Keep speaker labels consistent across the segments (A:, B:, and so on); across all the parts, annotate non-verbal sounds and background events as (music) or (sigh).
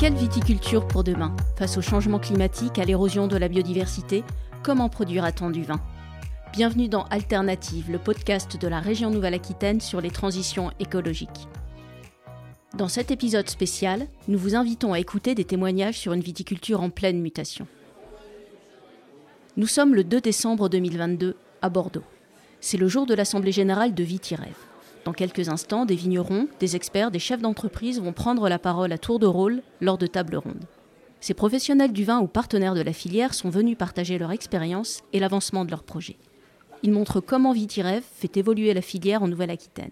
A: Quelle viticulture pour demain Face au changement climatique, à l'érosion de la biodiversité, comment produira-t-on du vin Bienvenue dans Alternative, le podcast de la région Nouvelle-Aquitaine sur les transitions écologiques. Dans cet épisode spécial, nous vous invitons à écouter des témoignages sur une viticulture en pleine mutation. Nous sommes le 2 décembre 2022 à Bordeaux. C'est le jour de l'Assemblée générale de Vitirève. Dans quelques instants, des vignerons, des experts, des chefs d'entreprise vont prendre la parole à tour de rôle lors de tables rondes. Ces professionnels du vin ou partenaires de la filière sont venus partager leur expérience et l'avancement de leurs projets. Ils montrent comment Vitirève fait évoluer la filière en Nouvelle-Aquitaine.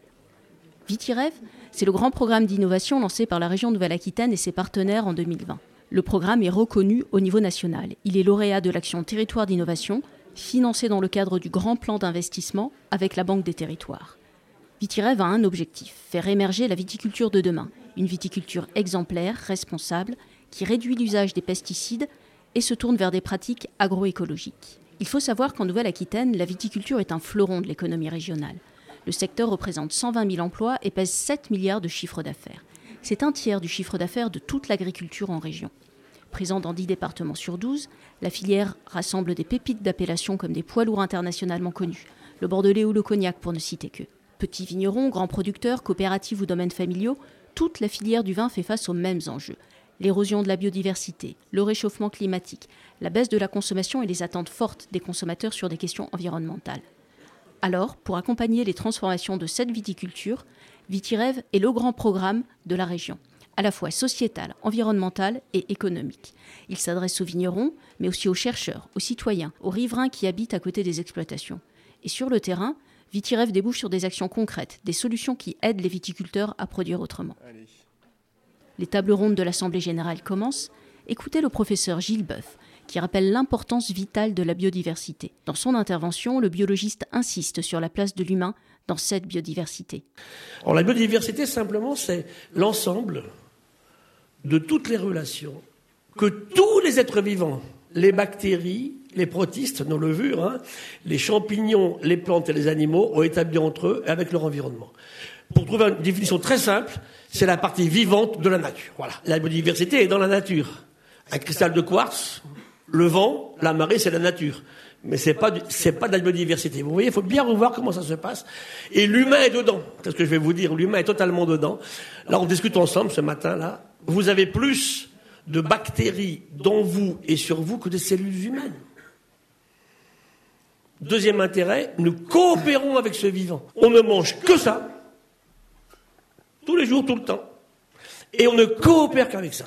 A: Vitirève, c'est le grand programme d'innovation lancé par la région Nouvelle-Aquitaine et ses partenaires en 2020. Le programme est reconnu au niveau national. Il est lauréat de l'action Territoire d'innovation, financé dans le cadre du grand plan d'investissement avec la Banque des Territoires. Vitirève a un objectif, faire émerger la viticulture de demain, une viticulture exemplaire, responsable, qui réduit l'usage des pesticides et se tourne vers des pratiques agroécologiques. Il faut savoir qu'en Nouvelle-Aquitaine, la viticulture est un fleuron de l'économie régionale. Le secteur représente 120 000 emplois et pèse 7 milliards de chiffre d'affaires. C'est un tiers du chiffre d'affaires de toute l'agriculture en région. Présent dans 10 départements sur 12, la filière rassemble des pépites d'appellation comme des poids lourds internationalement connus, le bordelais ou le cognac pour ne citer que. Petits vignerons, grands producteurs, coopératives ou domaines familiaux, toute la filière du vin fait face aux mêmes enjeux. L'érosion de la biodiversité, le réchauffement climatique, la baisse de la consommation et les attentes fortes des consommateurs sur des questions environnementales. Alors, pour accompagner les transformations de cette viticulture, Vitirève est le grand programme de la région, à la fois sociétal, environnemental et économique. Il s'adresse aux vignerons, mais aussi aux chercheurs, aux citoyens, aux riverains qui habitent à côté des exploitations. Et sur le terrain, Vitirève débouche sur des actions concrètes, des solutions qui aident les viticulteurs à produire autrement. Les tables rondes de l'Assemblée générale commencent. Écoutez le professeur Gilles Boeuf, qui rappelle l'importance vitale de la biodiversité. Dans son intervention, le biologiste insiste sur la place de l'humain dans cette biodiversité.
B: Alors, la biodiversité, simplement, c'est l'ensemble de toutes les relations que tous les êtres vivants, les bactéries, les protistes, nos levures, hein, les champignons, les plantes et les animaux ont établi entre eux et avec leur environnement. Pour trouver une définition très simple, c'est la partie vivante de la nature. Voilà. La biodiversité est dans la nature. Un cristal de quartz, le vent, la marée, c'est la nature. Mais c'est pas pas de la biodiversité. Vous voyez, il faut bien revoir comment ça se passe. Et l'humain est dedans. C'est ce que je vais vous dire. L'humain est totalement dedans. Là, on discute ensemble ce matin-là. Vous avez plus de bactéries dans vous et sur vous que de cellules humaines. Deuxième intérêt, nous coopérons avec ce vivant. On ne mange que ça, tous les jours, tout le temps. Et on ne coopère qu'avec ça.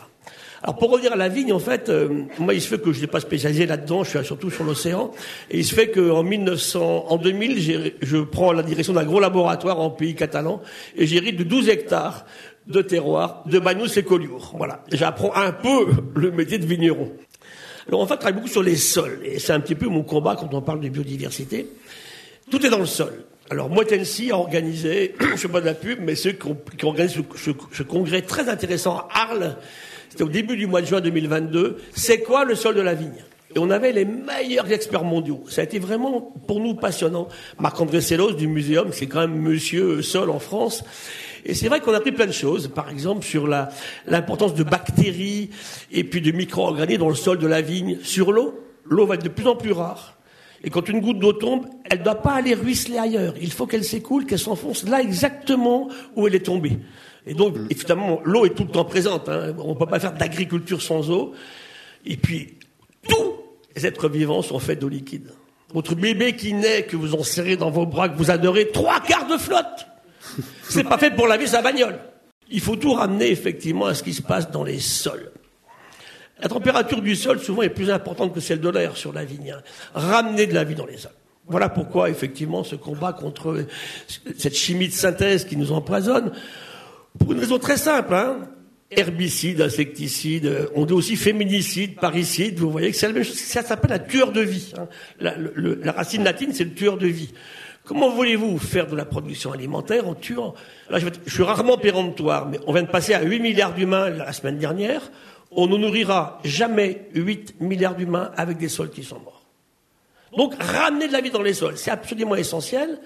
B: Alors pour revenir à la vigne, en fait, euh, moi il se fait que je n'ai pas spécialisé là-dedans, je suis surtout sur l'océan, et il se fait qu'en 1900, en 2000, je prends la direction d'un gros laboratoire en pays catalan, et j'hérite de 12 hectares de terroir de Banous et Collioure. Voilà, j'apprends un peu le métier de vigneron. Alors en fait, je travaille beaucoup sur les sols, et c'est un petit peu mon combat quand on parle de biodiversité. Tout est dans le sol. Alors Moitensi a organisé, (coughs) je ne fais pas de la pub, mais ceux qui organisé ce, congrès très intéressant à Arles, c'était au début du mois de juin 2022, c'est quoi le sol de la vigne? Et on avait les meilleurs experts mondiaux. Ça a été vraiment pour nous passionnant. Marc-André Sellos du muséum, c'est quand même monsieur sol en France. Et c'est vrai qu'on a appris plein de choses, par exemple sur l'importance de bactéries et puis de micro-organismes dans le sol de la vigne. Sur l'eau, l'eau va être de plus en plus rare. Et quand une goutte d'eau tombe, elle ne doit pas aller ruisseler ailleurs. Il faut qu'elle s'écoule, qu'elle s'enfonce là exactement où elle est tombée. Et donc, évidemment, l'eau est tout le temps présente. Hein. On ne peut pas faire d'agriculture sans eau. Et puis, tous les êtres vivants sont faits d'eau liquide. Votre bébé qui naît, que vous en serrez dans vos bras, que vous adorez, trois quarts de flotte. (laughs) C'est pas fait pour laver sa bagnole. Il faut tout ramener effectivement à ce qui se passe dans les sols. La température du sol souvent est plus importante que celle de l'air sur la vigne. Hein. Ramener de la vie dans les sols. Voilà pourquoi effectivement ce combat contre cette chimie de synthèse qui nous empoisonne, pour une raison très simple, hein. Herbicide, insecticide, on dit aussi féminicide, parricide, vous voyez que c'est la même chose, ça s'appelle un tueur de vie. Hein. La, la racine latine, c'est le tueur de vie. Comment voulez-vous faire de la production alimentaire en tuant Là, je, je, suis rarement péremptoire, mais on vient de passer à 8 milliards d'humains la semaine dernière. On ne nourrira jamais 8 milliards d'humains avec des sols qui sont morts. Donc, ramener de la vie dans les sols, c'est absolument essentiel.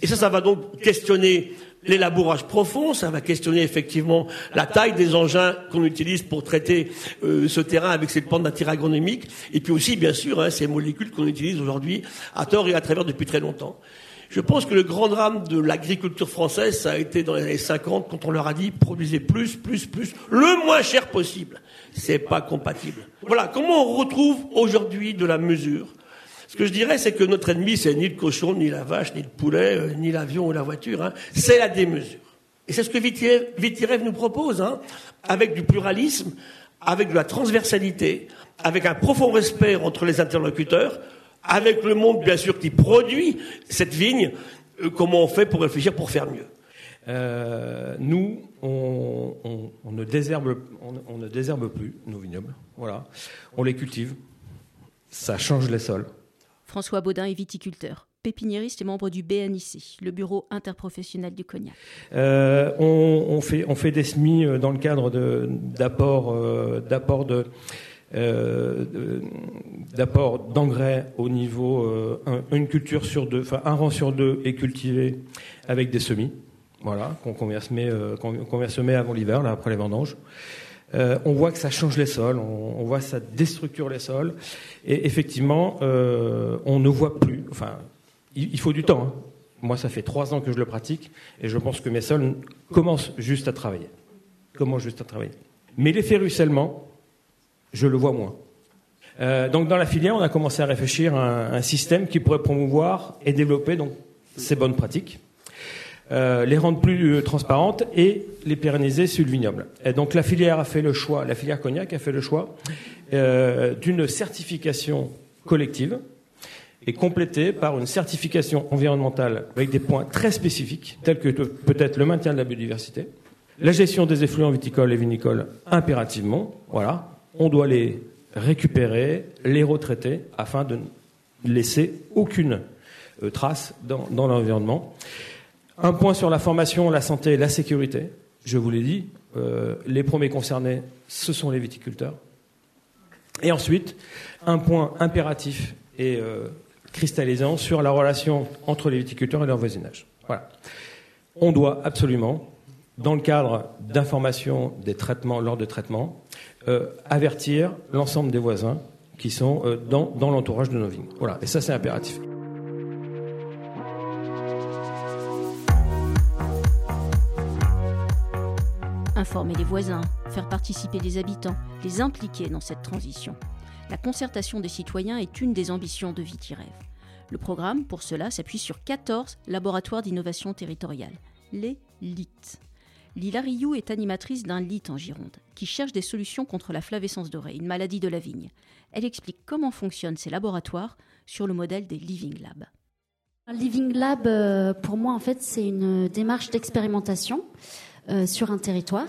B: Et ça, ça va donc questionner L'élabourage profond, ça va questionner effectivement la taille des engins qu'on utilise pour traiter euh, ce terrain avec cette pente d'intérêt agronomique, et puis aussi, bien sûr, hein, ces molécules qu'on utilise aujourd'hui à tort et à travers depuis très longtemps. Je pense que le grand drame de l'agriculture française, ça a été dans les années 50, quand on leur a dit produisez plus, plus, plus, le moins cher possible. C'est pas compatible. Voilà. Comment on retrouve aujourd'hui de la mesure ce que je dirais, c'est que notre ennemi, c'est ni le cochon, ni la vache, ni le poulet, euh, ni l'avion ou la voiture. Hein. C'est la démesure. Et c'est ce que Vitirev nous propose, hein, avec du pluralisme, avec de la transversalité, avec un profond respect entre les interlocuteurs, avec le monde, bien sûr, qui produit cette vigne. Euh, comment on fait pour réfléchir pour faire mieux
C: euh, nous, on, ne désherbe, on, ne désherbe plus nos vignobles. Voilà, on les cultive. Ça change les sols.
A: François Baudin est viticulteur, pépiniériste et membre du BNIC, le bureau interprofessionnel du cognac.
C: Euh, on, fait, des semis euh, dans le cadre d'apport euh, d'engrais au niveau une culture sur deux, enfin un rang sur deux est cultivé avec des semis, voilà qu'on vient semer avant l'hiver là après les vendanges. Euh, on voit que ça change les sols, on, voit que ça déstructure les sols. Et effectivement, euh, on ne voit plus. Enfin, il, faut du temps. Hein. Moi, ça fait trois ans que je le pratique et je pense que mes sols commencent juste à travailler. Mais l'effet ruissellement, je le vois moins. Euh, donc, dans la filière, on a commencé à réfléchir à un, système qui pourrait promouvoir et développer ces bonnes pratiques. Euh, les rendre plus euh, transparentes et les pérenniser sur le vignoble. Donc la filière a fait le choix, la filière cognac a fait le choix euh, d'une certification collective et complétée par une certification environnementale avec des points très spécifiques, tels que peut-être le maintien de la biodiversité, la gestion des effluents viticoles et vinicoles impérativement. Voilà, on doit les récupérer, les retraiter afin de ne laisser aucune trace dans, dans l'environnement. Un point sur la formation, la santé et la sécurité. Je vous l'ai dit, euh, les premiers concernés, ce sont les viticulteurs. Et ensuite, un point impératif et euh, cristallisant sur la relation entre les viticulteurs et leur voisinage. Voilà. On doit absolument, dans le cadre d'information des traitements, lors des traitements, euh, avertir l'ensemble des voisins qui sont dans, dans l'entourage de nos vignes. Voilà. Et ça, c'est impératif.
A: Informer les voisins, faire participer les habitants, les impliquer dans cette transition. La concertation des citoyens est une des ambitions de Vitirev. Le programme, pour cela, s'appuie sur 14 laboratoires d'innovation territoriale, les LIT. Lila Rioux est animatrice d'un LIT en Gironde, qui cherche des solutions contre la flavescence dorée, une maladie de la vigne. Elle explique comment fonctionnent ces laboratoires sur le modèle des Living Labs.
D: Un Living Lab, euh, pour moi, en fait, c'est une démarche d'expérimentation euh, sur un territoire.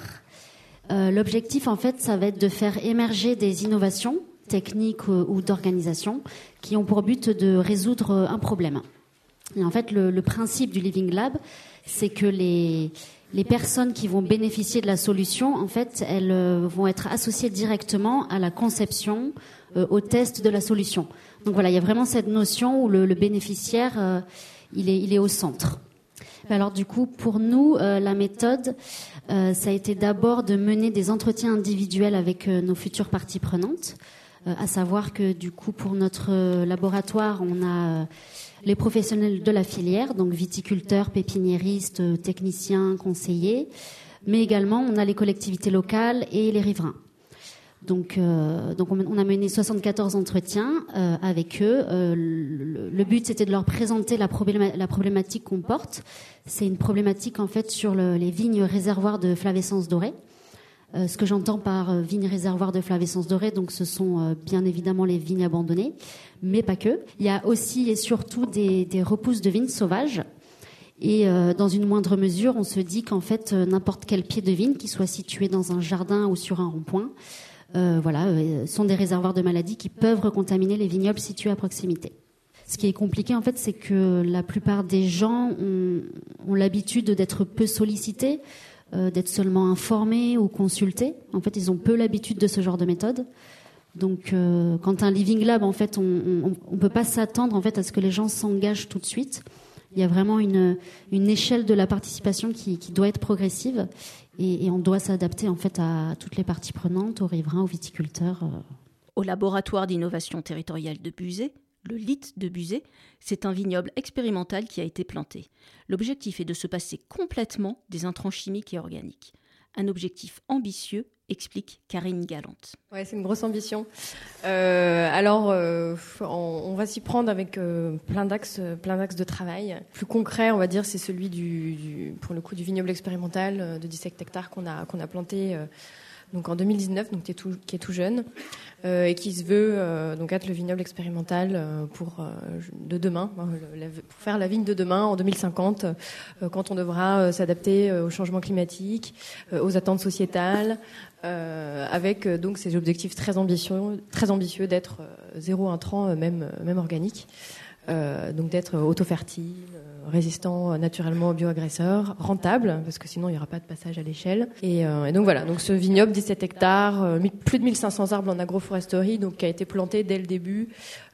D: Euh, l'objectif, en fait, ça va être de faire émerger des innovations techniques ou d'organisation qui ont pour but de résoudre un problème. Et en fait, le, principe du Living Lab, c'est que les, les personnes qui vont bénéficier de la solution, en fait, elles euh, vont être associées directement à la conception, au test de la solution. Donc voilà, il y a vraiment cette notion où le, bénéficiaire, il, est, il est au centre. Alors du coup, pour nous, euh, la méthode, euh, ça a été d'abord de mener des entretiens individuels avec euh, nos futures parties prenantes, à savoir que du coup, pour notre laboratoire, on a les professionnels de la filière, donc viticulteurs, pépiniéristes, techniciens, conseillers, mais également on a les collectivités locales et les riverains. Donc, euh, donc on, a mené 74 entretiens euh, avec eux. Euh, le, but, c'était de leur présenter la, problématique qu'on porte. C'est une problématique en fait sur le, les vignes réservoirs de flavescence dorée. ce que j'entends par vignes réservoirs de flavescence dorée, donc ce sont bien évidemment les vignes abandonnées, mais pas que. Il y a aussi et surtout des, des repousses de vignes sauvages. Et dans une moindre mesure, on se dit qu'en fait, n'importe quel pied de vigne, qui soit situé dans un jardin ou sur un rond-point, euh, voilà, euh, sont des réservoirs de maladies qui peuvent recontaminer les vignobles situés à proximité. Ce qui est compliqué, en fait, c'est que la plupart des gens ont, l'habitude d'être peu sollicités, euh, d'être seulement informés ou consultés. En fait, ils ont peu l'habitude de ce genre de méthode. Donc, quand un living lab, en fait, on ne peut pas s'attendre en fait à ce que les gens s'engagent tout de suite. Il y a vraiment une, échelle de la participation qui doit être progressive et, on doit s'adapter en fait à toutes les parties prenantes, aux riverains, aux viticulteurs. euh.
A: Au laboratoire d'innovation territoriale de Buzet, le LIT de Buzet, c'est un vignoble expérimental qui a été planté. L'objectif est de se passer complètement des intrants chimiques et organiques. Un objectif ambitieux, explique Karine Galante.
E: Ouais, c'est une grosse ambition. Euh, alors, euh, on, va s'y prendre avec euh, plein d'axes, plein d'axes de travail. Plus concret, on va dire, c'est celui du, du- pour le coup, du vignoble expérimental de 17 hectares qu'on a qu'on a planté. Donc en 2019, donc qui est tout, qui est tout jeune euh, et qui se veut euh, donc être le vignoble expérimental euh, pour euh, de demain, hein, pour faire la vigne de demain en 2050, euh, quand on devra s'adapter au changement climatique, aux attentes sociétales, avec donc ces objectifs très ambitieux, très ambitieux d'être zéro intrant, même même organique, donc d'être auto-fertile, euh, résistant euh, naturellement aux bioagresseurs, rentable parce que sinon il n'y aura pas de passage à l'échelle. Et, euh, et donc voilà, donc ce vignoble 17 hectares, euh, plus de 1500 arbres en agroforesterie, donc qui a été planté dès le début.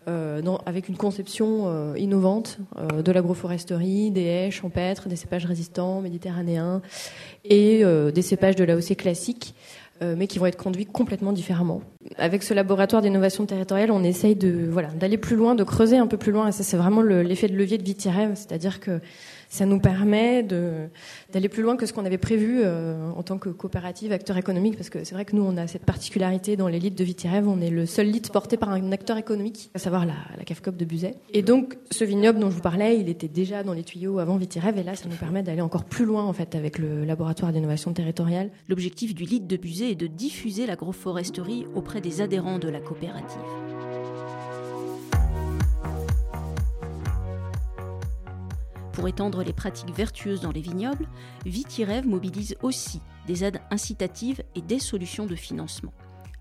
E: euh, avec une conception euh, innovante euh, de l'agroforesterie, des haies champêtres, des cépages résistants méditerranéens et euh, des cépages de l'AOC classique euh, mais qui vont être conduits complètement différemment. Avec ce laboratoire d'innovation territoriale, on essaye de voilà d'aller plus loin, de creuser un peu plus loin, et ça c'est vraiment le- l'effet de levier de Vitirève, c'est-à-dire que ça nous permet d'aller plus loin que ce qu'on avait prévu euh, en tant que coopérative, acteur économique, parce que c'est vrai que nous on a cette particularité dans l'élite de Vitirève, on est le seul lit porté par un acteur économique, à savoir la, la CAFCOP de Buzet. Et donc ce vignoble dont je vous parlais, il était déjà dans les tuyaux avant Vitirève, et là ça nous permet d'aller encore plus loin en fait avec le laboratoire d'innovation territoriale.
A: L'objectif du LIT de Buzet est de diffuser l'agroforesterie auprès des adhérents de la coopérative. Pour étendre les pratiques vertueuses dans les vignobles, Vitirève mobilise aussi des aides incitatives et des solutions de financement.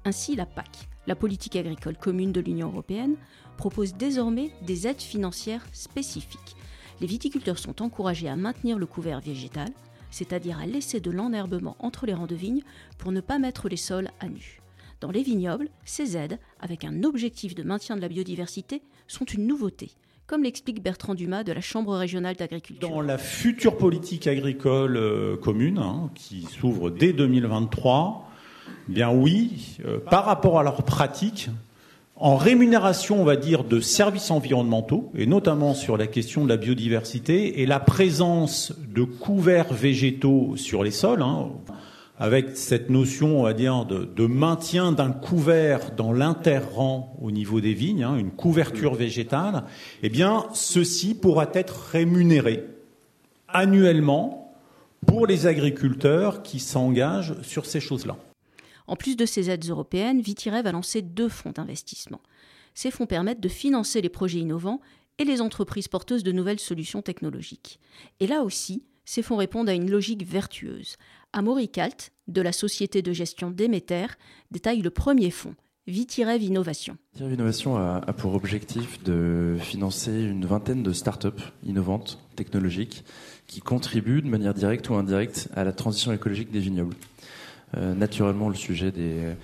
A: Ainsi, la PAC, la politique agricole commune de l'Union européenne, propose désormais des aides financières spécifiques. Les viticulteurs sont encouragés à maintenir le couvert végétal, c'est-à-dire à laisser de l'enherbement entre les rangs de vignes pour ne pas mettre les sols à nu. Dans les vignobles, ces aides, avec un objectif de maintien de la biodiversité, sont une nouveauté, comme l'explique Bertrand Dumas de la Chambre régionale d'agriculture.
F: Dans la future politique agricole euh, commune, hein, qui s'ouvre dès 2023, eh bien oui, euh, par rapport à leurs pratiques, en rémunération, on va dire, de services environnementaux, et notamment sur la question de la biodiversité et la présence de couverts végétaux sur les sols, hein, avec cette notion, de, maintien d'un couvert dans l'interrang au niveau des vignes, hein, une couverture végétale, eh bien, ceci pourra être rémunéré annuellement pour les agriculteurs qui s'engagent sur ces choses-là.
A: En plus de ces aides européennes, Vitirève a lancé deux fonds d'investissement. Ces fonds permettent de financer les projets innovants et les entreprises porteuses de nouvelles solutions technologiques. Et là aussi, ces fonds répondent à une logique vertueuse. Amaury Calt, de la société de gestion Déméter, détaille le premier fonds, Vitirève Innovation.
G: Vitirève Innovation a, pour objectif de financer une vingtaine de start-up innovantes, technologiques, qui contribuent de manière directe ou indirecte à la transition écologique des vignobles. Euh, naturellement, le sujet des,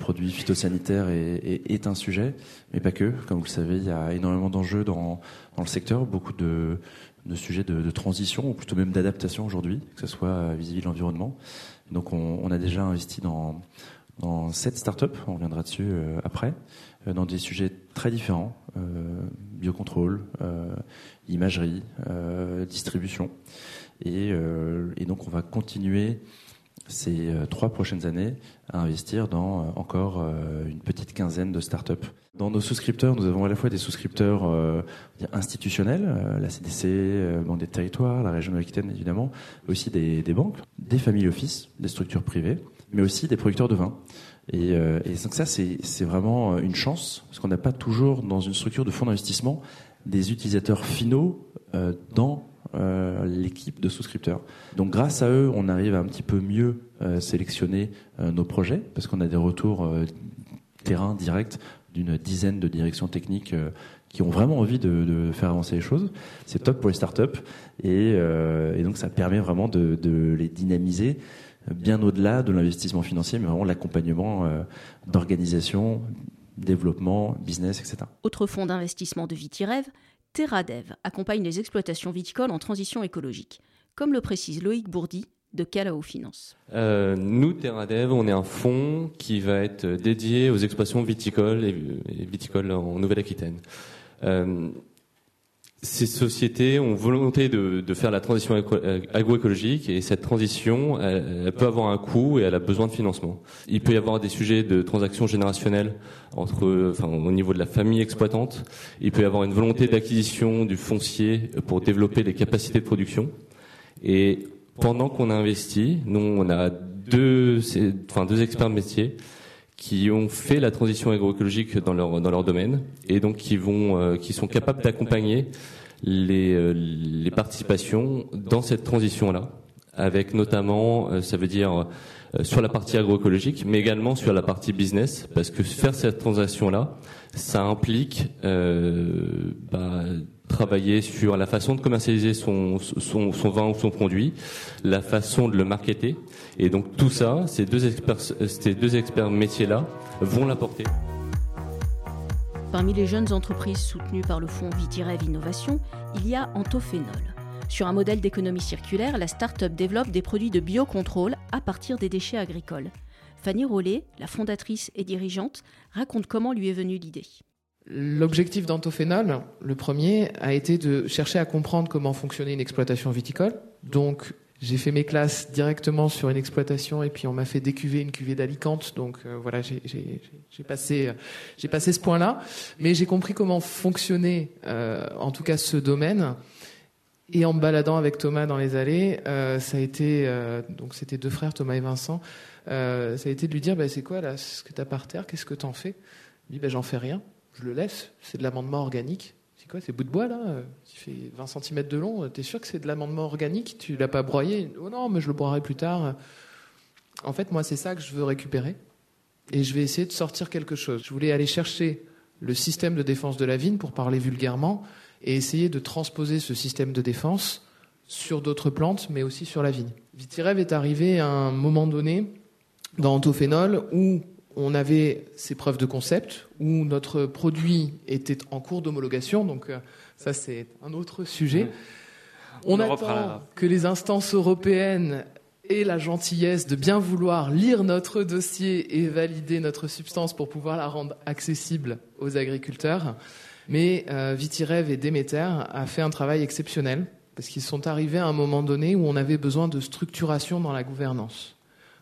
G: produits phytosanitaires est, un sujet, mais pas que. Comme vous le savez, il y a énormément d'enjeux dans, dans le secteur, beaucoup de, de sujets de, transition, ou plutôt même d'adaptation aujourd'hui, que ce soit vis-à-vis de l'environnement. Donc on, on, a déjà investi dans, dans sept startups, on reviendra dessus euh, après, euh, dans des sujets très différents, euh, biocontrôle, imagerie, distribution. Et, euh, et, donc on va continuer ces euh, trois prochaines années à investir dans euh, encore une petite quinzaine de startups. Dans nos souscripteurs, nous avons à la fois des souscripteurs euh, institutionnels, la CDC, euh, Banque des Territoires, la région de l'Aquitaine évidemment, aussi des, des, banques, des familles office, des structures privées, mais aussi des producteurs de vin. Et, euh, et donc ça, c'est vraiment une chance, parce qu'on n'a pas toujours dans une structure de fonds d'investissement des utilisateurs finaux euh, dans euh, l'équipe de souscripteurs. Donc grâce à eux, on arrive à un petit peu mieux euh, sélectionner euh, nos projets parce qu'on a des retours terrain directs d'une dizaine de directions techniques qui ont vraiment envie de, faire avancer les choses. C'est top pour les startups et, donc ça permet vraiment de, les dynamiser bien au-delà de l'investissement financier, mais vraiment l'accompagnement d'organisation, développement, business, etc.
A: Autre fonds d'investissement de Vitirève, TerraDev accompagne les exploitations viticoles en transition écologique, comme le précise Loïc Bourdi de Calao Finance.
H: Euh, nous, TerraDev, on est un fonds qui va être dédié aux exploitations viticoles et, viticoles en Nouvelle-Aquitaine. Euh, ces sociétés ont volonté de, de faire la transition euh, agroécologique et cette transition, elle, peut avoir un coût et elle a besoin de financement. Il peut y avoir des sujets de transactions générationnelles entre, enfin, au niveau de la famille exploitante. Il peut y avoir une volonté d'acquisition du foncier pour développer les capacités de production. Et pendant qu'on a investi, nous, on a deux, enfin, deux experts de métier qui ont fait la transition agroécologique dans leur dans leur domaine et donc qui vont euh, qui sont capables d'accompagner les euh, les participations dans cette transition là avec notamment euh, ça veut dire sur la partie agroécologique mais également sur la partie business parce que faire cette transition là ça implique bah, travailler sur la façon de commercialiser son, son, son, vin ou son produit, la façon de le marketer. Et donc tout ça, ces deux experts, ces deux experts métiers-là vont l'apporter.
A: Parmi les jeunes entreprises soutenues par le fonds Vitirev Innovation, il y a Antophénol. Sur un modèle d'économie circulaire, la start-up développe des produits de biocontrôle à partir des déchets agricoles. Fanny Rollet, la fondatrice et dirigeante, raconte comment lui est venue l'idée.
I: L'objectif d'Antophénol, le premier, a été de chercher à comprendre comment fonctionnait une exploitation viticole. Donc, j'ai fait mes classes directement sur une exploitation et puis on m'a fait décuver une cuvée d'Alicante. Donc euh, voilà, j'ai passé, j'ai passé ce point-là. Mais j'ai compris comment fonctionnait, euh, en tout cas, ce domaine. Et en me baladant avec Thomas dans les allées, euh, ça a été, donc c'était deux frères, Thomas et Vincent, ça a été de lui dire, bah, c'est quoi là, ce que t'as par terre, qu'est-ce que t'en fais? Il dit, bah, j'en fais rien je le laisse, c'est de l'amendement organique. C'est quoi, c'est bout de bois là qui fait 20 cm de long T'es sûr que c'est de l'amendement organique? Tu l'as pas broyé? Oh non, mais je le broierai plus tard. En fait, moi, c'est ça que je veux récupérer. Et je vais essayer de sortir quelque chose. Je voulais aller chercher le système de défense de la vigne, pour parler vulgairement, et essayer de transposer ce système de défense sur d'autres plantes, mais aussi sur la vigne. Vitirev est arrivé à un moment donné dans Antophénol où on avait ces preuves de concept où notre produit était en cours d'homologation, donc euh, ça c'est un autre sujet. On, attend que les instances européennes aient la gentillesse de bien vouloir lire notre dossier et valider notre substance pour pouvoir la rendre accessible aux agriculteurs. Mais euh, Vitirev et Demeter a fait un travail exceptionnel parce qu'ils sont arrivés à un moment donné où on avait besoin de structuration dans la gouvernance.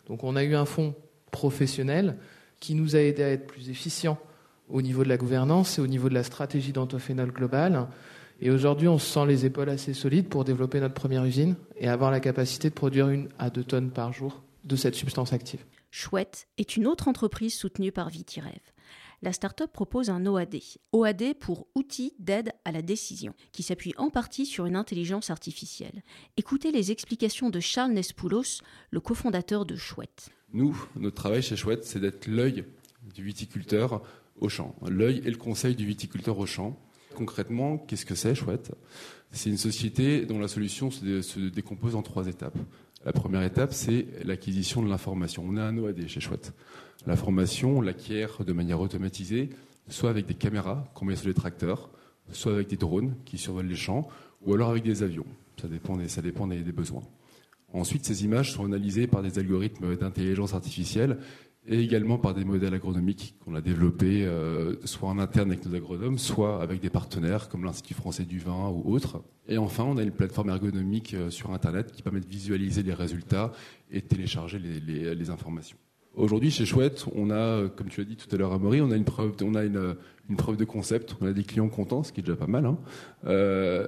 I: Donc on a eu un fonds professionnel qui nous a aidé à être plus efficients au niveau de la gouvernance et au niveau de la stratégie d'antophénol global. Et aujourd'hui, on se sent les épaules assez solides pour développer notre première usine et avoir la capacité de produire une à deux tonnes par jour de cette substance active.
A: Chouette est une autre entreprise soutenue par Vitirev. La start-up propose un OAD, OAD pour outils d'aide à la décision, qui s'appuie en partie sur une intelligence artificielle. Écoutez les explications de Charles Nespoulos, le cofondateur de Chouette.
J: Nous, notre travail chez Chouette, c'est d'être l'œil du viticulteur au champ, l'œil et le conseil du viticulteur au champ. Concrètement, qu'est-ce que c'est Chouette C'est une société dont la solution se décompose en trois étapes. La première étape, c'est l'acquisition de l'information. On a un OAD chez Chouette. L'information, on l'acquiert de manière automatisée, soit avec des caméras qu'on met sur les tracteurs, soit avec des drones qui survolent les champs, ou alors avec des avions. Ça dépend ça dépend des besoins. Ensuite, ces images sont analysées par des algorithmes d'intelligence artificielle et également par des modèles agronomiques qu'on a développés euh, soit en interne avec nos agronomes, soit avec des partenaires comme l'Institut français du vin ou autres. Et enfin, on a une plateforme ergonomique euh, sur Internet qui permet de visualiser les résultats et de télécharger les, les informations. Aujourd'hui, chez Chouette, on a, comme tu as dit tout à l'heure, Amaury, on a une preuve, on a une, une, preuve de concept. On a des clients contents, ce qui est déjà pas mal. Hein. Euh,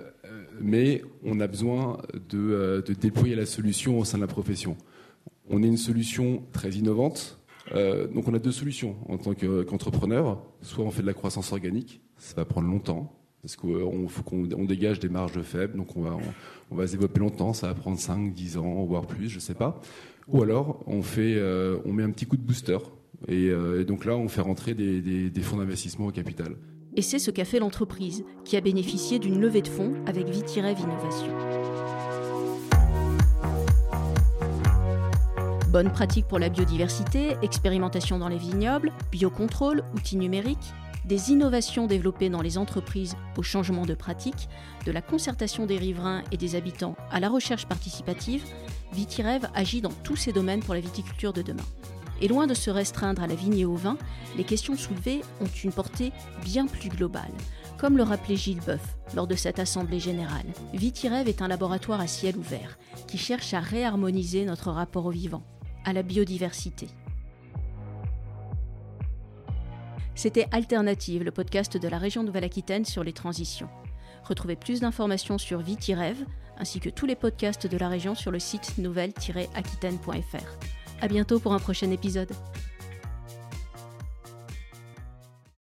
J: mais on a besoin de, euh, de, déployer la solution au sein de la profession. On est une solution très innovante. Euh, donc on a deux solutions en tant qu'entrepreneur. Soit on fait de la croissance organique, ça va prendre longtemps parce qu'on on dégage des marges faibles, donc on va on, va se développer longtemps, ça va prendre 5, 10 ans, voire plus, je sais pas. Ou alors euh, on met un petit coup de booster. Euh, et, donc là, on fait rentrer des, fonds d'investissement au capital.
A: Et c'est ce qu'a fait l'entreprise, qui a bénéficié d'une levée de fonds avec Vitirev Innovation. Bonne pratique pour la biodiversité, expérimentation dans les vignobles, biocontrôle, outils numériques. des innovations développées dans les entreprises au changement de pratique, de la concertation des riverains et des habitants à la recherche participative, Vitirev agit dans tous ces domaines pour la viticulture de demain. Et loin de se restreindre à la vigne et au vin, les questions soulevées ont une portée bien plus globale. Comme le rappelait Gilles Boeuf lors de cette assemblée générale, Vitirev est un laboratoire à ciel ouvert qui cherche à réharmoniser notre rapport au vivant, à la biodiversité. C'était Alternative, le podcast de la région Nouvelle-Aquitaine sur les transitions. Retrouvez plus d'informations sur Vitirev ainsi que tous les podcasts de la région sur le site nouvelle-aquitaine.fr. À bientôt pour un prochain épisode.